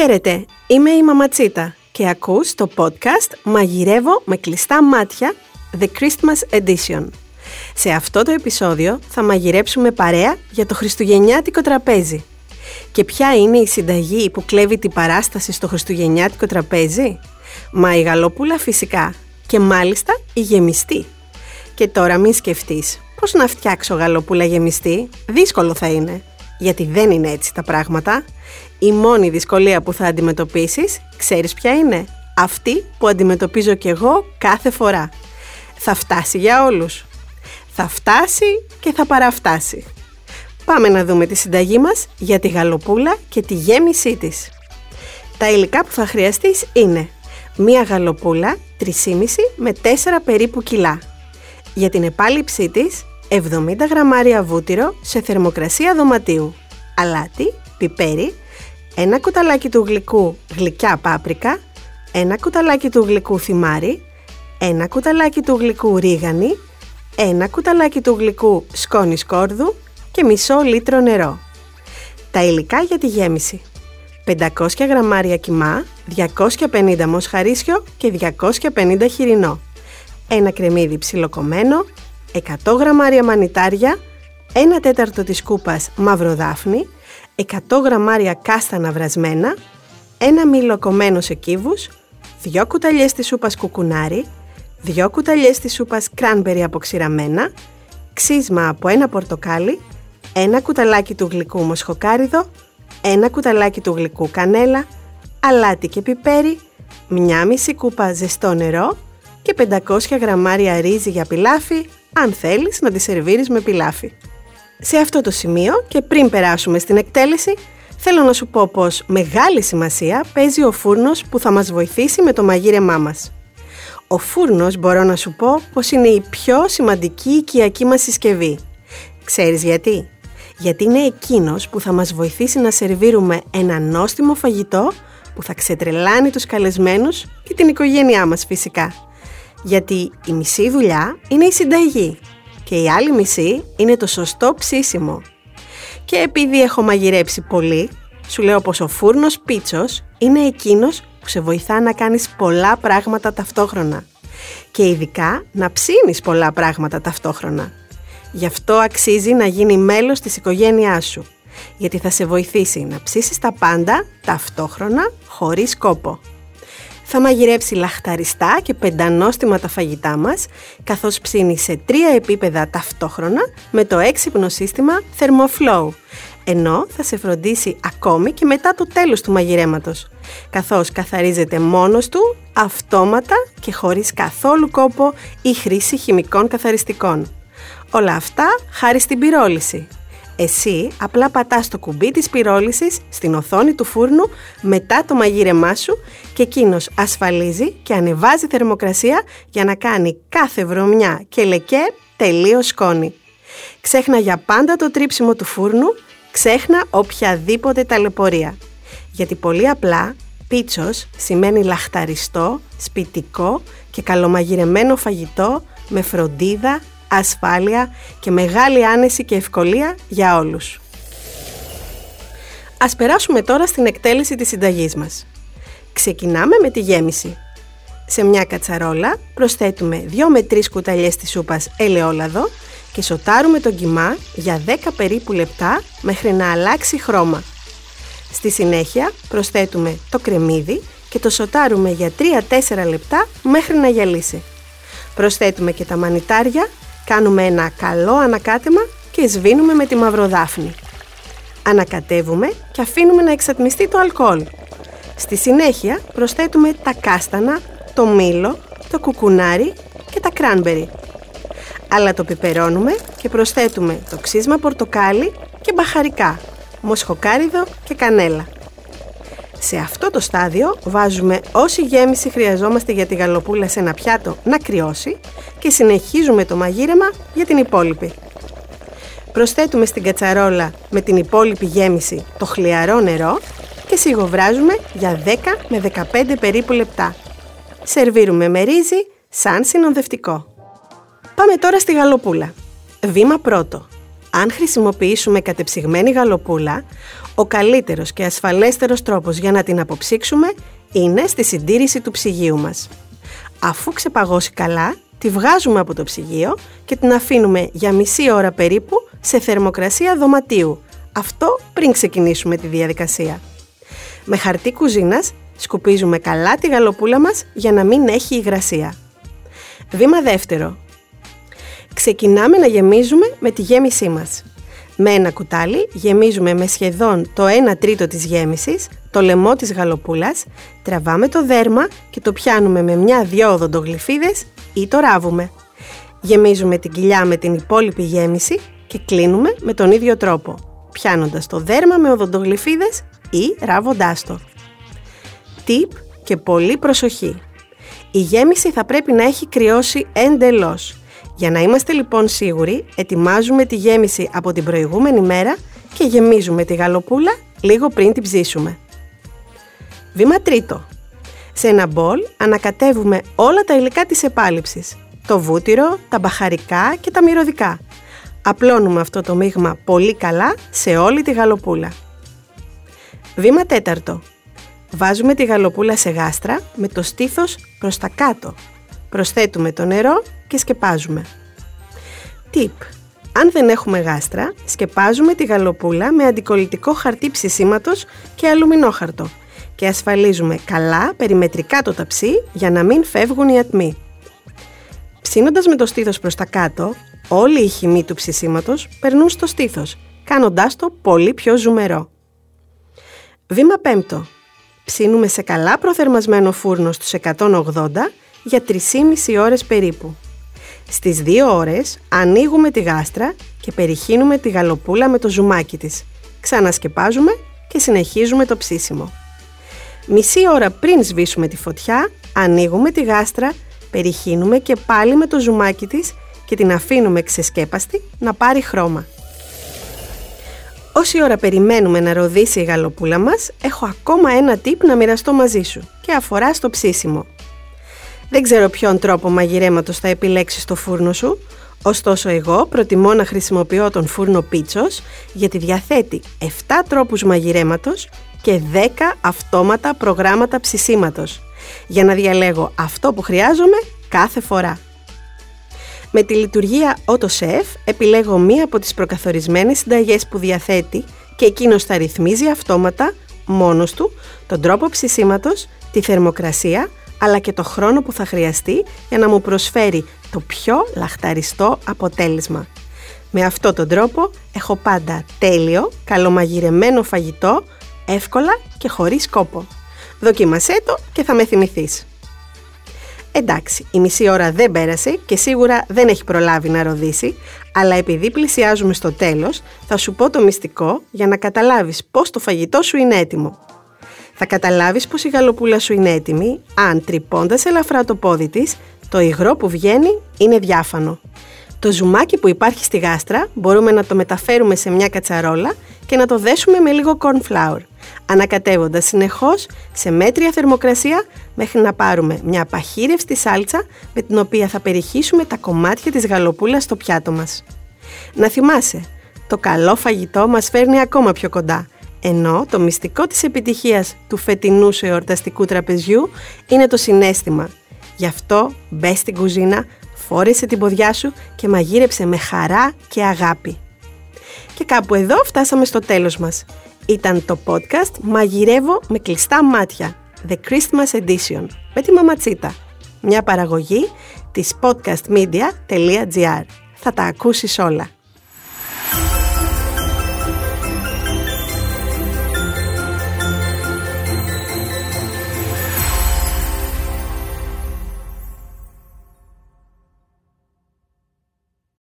Χαίρετε, είμαι η Μαματσίτα και ακούς το podcast «Μαγειρεύω με κλειστά μάτια» The Christmas Edition. Σε αυτό το επεισόδιο θα μαγειρέψουμε παρέα για το χριστουγεννιάτικο τραπέζι. Και ποια είναι η συνταγή που κλέβει την παράσταση στο χριστουγεννιάτικο τραπέζι; Μα η γαλοπούλα φυσικά και μάλιστα η γεμιστή. Και τώρα μην σκεφτείς πώς να φτιάξω γαλοπούλα γεμιστή, δύσκολο θα είναι. Γιατί δεν είναι έτσι τα πράγματα. Η μόνη δυσκολία που θα αντιμετωπίσεις, ξέρεις ποια είναι; Αυτή που αντιμετωπίζω κι εγώ κάθε φορά. Θα φτάσει για όλους. Θα φτάσει και θα παραφτάσει. Πάμε να δούμε τη συνταγή μας για τη γαλοπούλα και τη γέμισή της. Τα υλικά που θα χρειαστείς είναι μία γαλοπούλα 3,5 με 4 περίπου κιλά. Για την επάλυψή της 70 γραμμάρια βούτυρο σε θερμοκρασία δωματίου, αλάτι, πιπέρι, ένα κουταλάκι του γλυκού γλυκιά πάπρικα, ένα κουταλάκι του γλυκού θυμάρι, ένα κουταλάκι του γλυκού ρίγανη, ένα κουταλάκι του γλυκού σκόνη σκόρδου και μισό λίτρο νερό. Τα υλικά για τη γέμιση. 500 γραμμάρια κιμά, 250 μοσχαρίσιο και 250 χοιρινό. Ένα κρεμμύδι ψιλοκομμένο, 100 γραμμάρια μανιτάρια, 1 τέταρτο της κούπας μαύρο δάφνη, 100 γραμμάρια κάστανα βρασμένα, ένα μήλο κομμένο σε κύβους, 2 κουταλιές της σούπας κουκουνάρι, 2 κουταλιές της σούπας κράνμπερι αποξηραμένα, ξύσμα από ένα πορτοκάλι, ένα κουταλάκι του γλυκού μοσχοκάριδο, ένα κουταλάκι του γλυκού κανέλα, αλάτι και πιπέρι, μια μισή κούπα ζεστό νερό και 500 γραμμάρια ρύζι για πιλάφι, αν θέλεις να τη σερβίρεις με πιλάφι. Σε αυτό το σημείο και πριν περάσουμε στην εκτέλεση, θέλω να σου πω πως μεγάλη σημασία παίζει ο φούρνος που θα μας βοηθήσει με το μαγείρεμά μας. Ο φούρνος μπορώ να σου πω πως είναι η πιο σημαντική οικιακή μας συσκευή. Ξέρεις γιατί; Γιατί είναι εκείνος που θα μας βοηθήσει να σερβίρουμε ένα νόστιμο φαγητό που θα ξετρελάνει τους καλεσμένους και την οικογένειά μας φυσικά. Γιατί η μισή δουλειά είναι η συνταγή και η άλλη μισή είναι το σωστό ψήσιμο. Και επειδή έχω μαγειρέψει πολύ, σου λέω πως ο φούρνος πίτσος είναι εκείνος που σε βοηθά να κάνεις πολλά πράγματα ταυτόχρονα και ειδικά να ψήνεις πολλά πράγματα ταυτόχρονα. Γι' αυτό αξίζει να γίνει μέλος της οικογένειάς σου, γιατί θα σε βοηθήσει να ψήσεις τα πάντα ταυτόχρονα χωρίς κόπο θα μαγειρέψει λαχταριστά και πεντανόστιμα τα φαγητά μας, καθώς ψήνει σε τρία επίπεδα ταυτόχρονα με το έξυπνο σύστημα Thermoflow, ενώ θα σε φροντίσει ακόμη και μετά το τέλος του μαγειρέματος, καθώς καθαρίζεται μόνος του, αυτόματα και χωρίς καθόλου κόπο ή χρήση χημικών καθαριστικών. Όλα αυτά χάρη στην πυρόληση, εσύ απλά πατάς το κουμπί της πυρόλησης στην οθόνη του φούρνου μετά το μαγείρεμά σου και εκείνος ασφαλίζει και ανεβάζει θερμοκρασία για να κάνει κάθε βρωμιά και λεκέ τελείως σκόνη. Ξέχνα για πάντα το τρίψιμο του φούρνου, ξέχνα οποιαδήποτε ταλαιπωρία. Γιατί πολύ απλά πίτσος σημαίνει λαχταριστό, σπιτικό και καλομαγειρεμένο φαγητό με φροντίδα, ασφάλεια και μεγάλη άνεση και ευκολία για όλους. Ας περάσουμε τώρα στην εκτέλεση της συνταγής μας. Ξεκινάμε με τη γέμιση. Σε μια κατσαρόλα προσθέτουμε 2 με 3 κουταλιές της σούπας ελαιόλαδο και σοτάρουμε τον κιμά για 10 περίπου λεπτά μέχρι να αλλάξει χρώμα. Στη συνέχεια προσθέτουμε το κρεμμύδι και το σοτάρουμε για 3-4 λεπτά μέχρι να γυαλίσει. Προσθέτουμε και τα μανιτάρια Κάνουμε ένα καλό ανακάτεμα και σβήνουμε με τη μαυροδάφνη. Ανακατεύουμε και αφήνουμε να εξατμιστεί το αλκοόλ. Στη συνέχεια προσθέτουμε τα κάστανα, το μήλο, το κουκουνάρι και τα κράνμπερι. Αλλά το πιπερώνουμε και προσθέτουμε το ξύσμα πορτοκάλι και μπαχαρικά, μοσχοκάριδο και κανέλα. Σε αυτό το στάδιο βάζουμε όση γέμιση χρειαζόμαστε για τη γαλοπούλα σε ένα πιάτο να κρυώσει και συνεχίζουμε το μαγείρεμα για την υπόλοιπη. Προσθέτουμε στην κατσαρόλα με την υπόλοιπη γέμιση το χλιαρό νερό και σιγοβράζουμε για 10 με 15 περίπου λεπτά. Σερβίρουμε με ρύζι σαν συνοδευτικό. Πάμε τώρα στη γαλοπούλα. Βήμα πρώτο. Αν χρησιμοποιήσουμε κατεψυγμένη γαλοπούλα, ο καλύτερος και ασφαλέστερος τρόπος για να την αποψύξουμε είναι στη συντήρηση του ψυγείου μας. Αφού ξεπαγώσει καλά, τη βγάζουμε από το ψυγείο και την αφήνουμε για μισή ώρα περίπου σε θερμοκρασία δωματίου. Αυτό πριν ξεκινήσουμε τη διαδικασία. Με χαρτί κουζίνας σκουπίζουμε καλά τη γαλοπούλα μας για να μην έχει υγρασία. Βήμα δεύτερο. Ξεκινάμε να γεμίζουμε με τη γέμισή μας. Με ένα κουτάλι γεμίζουμε με σχεδόν το 1 τρίτο της γέμισης το λαιμό της γαλοπούλας, τραβάμε το δέρμα και το πιάνουμε με μια-δυο οδοντογλυφίδες ή το ράβουμε. Γεμίζουμε την κοιλιά με την υπόλοιπη γέμιση και κλείνουμε με τον ίδιο τρόπο, πιάνοντας το δέρμα με οδοντογλυφίδες ή ράβοντάς το. Τιπ και πολύ προσοχή. Η γέμιση θα πρέπει να έχει κρυώσει εντελώς. Για να είμαστε λοιπόν σίγουροι, ετοιμάζουμε τη γέμιση από την προηγούμενη μέρα και γεμίζουμε τη γαλοπούλα λίγο πριν την ψήσουμε. Βήμα τρίτο. Σε ένα μπολ ανακατεύουμε όλα τα υλικά της επάλυψης. Το βούτυρο, τα μπαχαρικά και τα μυρωδικά. Απλώνουμε αυτό το μείγμα πολύ καλά σε όλη τη γαλοπούλα. Βήμα τέταρτο. Βάζουμε τη γαλοπούλα σε γάστρα με το στήθος προς τα κάτω. Προσθέτουμε το νερό και σκεπάζουμε. Tip. Αν δεν έχουμε γάστρα, σκεπάζουμε τη γαλοπούλα με αντικολλητικό χαρτί ψησίματος και αλουμινόχαρτο και ασφαλίζουμε καλά περιμετρικά το ταψί για να μην φεύγουν οι ατμοί. Ψήνοντας με το στήθος προς τα κάτω, όλοι οι χυμοί του ψησίματος περνούν στο στήθος, κάνοντάς το πολύ πιο ζουμερό. Βήμα 5. Ψήνουμε σε καλά προθερμασμένο φούρνο στους 180 για 3,5 ώρες περίπου. Στις 2 ώρες ανοίγουμε τη γάστρα και περιχύνουμε τη γαλοπούλα με το ζουμάκι της. Ξανασκεπάζουμε και συνεχίζουμε το ψήσιμο. Μισή ώρα πριν σβήσουμε τη φωτιά, ανοίγουμε τη γάστρα, περιχύνουμε και πάλι με το ζουμάκι της και την αφήνουμε ξεσκέπαστη να πάρει χρώμα. Όση ώρα περιμένουμε να ροδίσει η γαλοπούλα μας, έχω ακόμα ένα tip να μοιραστώ μαζί σου και αφορά στο ψήσιμο. Δεν ξέρω ποιον τρόπο μαγειρέματος θα επιλέξεις στο φούρνο σου, ωστόσο εγώ προτιμώ να χρησιμοποιώ τον φούρνο πίτσος γιατί διαθέτει 7 τρόπους μαγειρέματος και 10 αυτόματα προγράμματα ψησίματος για να διαλέγω αυτό που χρειάζομαι κάθε φορά. Με τη λειτουργία AutoChef επιλέγω μία από τις προκαθορισμένες συνταγές που διαθέτει και εκείνος θα ρυθμίζει αυτόματα, μόνος του, τον τρόπο ψησίματος, τη θερμοκρασία, αλλά και το χρόνο που θα χρειαστεί για να μου προσφέρει το πιο λαχταριστό αποτέλεσμα. Με αυτόν τον τρόπο έχω πάντα τέλειο, καλομαγειρεμένο φαγητό εύκολα και χωρίς κόπο. Δοκίμασέ το και θα με θυμηθείς. Εντάξει, η μισή ώρα δεν πέρασε και σίγουρα δεν έχει προλάβει να ροδίσει, αλλά επειδή πλησιάζουμε στο τέλος, θα σου πω το μυστικό για να καταλάβεις πώς το φαγητό σου είναι έτοιμο. Θα καταλάβεις πως η γαλοπούλα σου είναι έτοιμη, αν τρυπώντας ελαφρά το πόδι της, το υγρό που βγαίνει είναι διάφανο. Το ζουμάκι που υπάρχει στη γάστρα μπορούμε να το μεταφέρουμε σε μια κατσαρόλα και να το δέσουμε με λίγο corn flour, ανακατεύοντας συνεχώς σε μέτρια θερμοκρασία μέχρι να πάρουμε μια παχύρευστη σάλτσα με την οποία θα περιχύσουμε τα κομμάτια της γαλοπούλας στο πιάτο μας. Να θυμάσαι, το καλό φαγητό μας φέρνει ακόμα πιο κοντά, ενώ το μυστικό της επιτυχίας του φετινού σε εορταστικού τραπεζιού είναι το συνέστημα. Γι' αυτό μπες στην κουζίνα, φόρεσε την ποδιά σου και μαγείρεψε με χαρά και αγάπη. Και κάπου εδώ φτάσαμε στο τέλος μας. Ήταν το podcast «Μαγειρεύω με κλειστά μάτια» The Christmas Edition με τη Μαματσίτα. Μια παραγωγή της podcastmedia.gr. Θα τα ακούσεις όλα.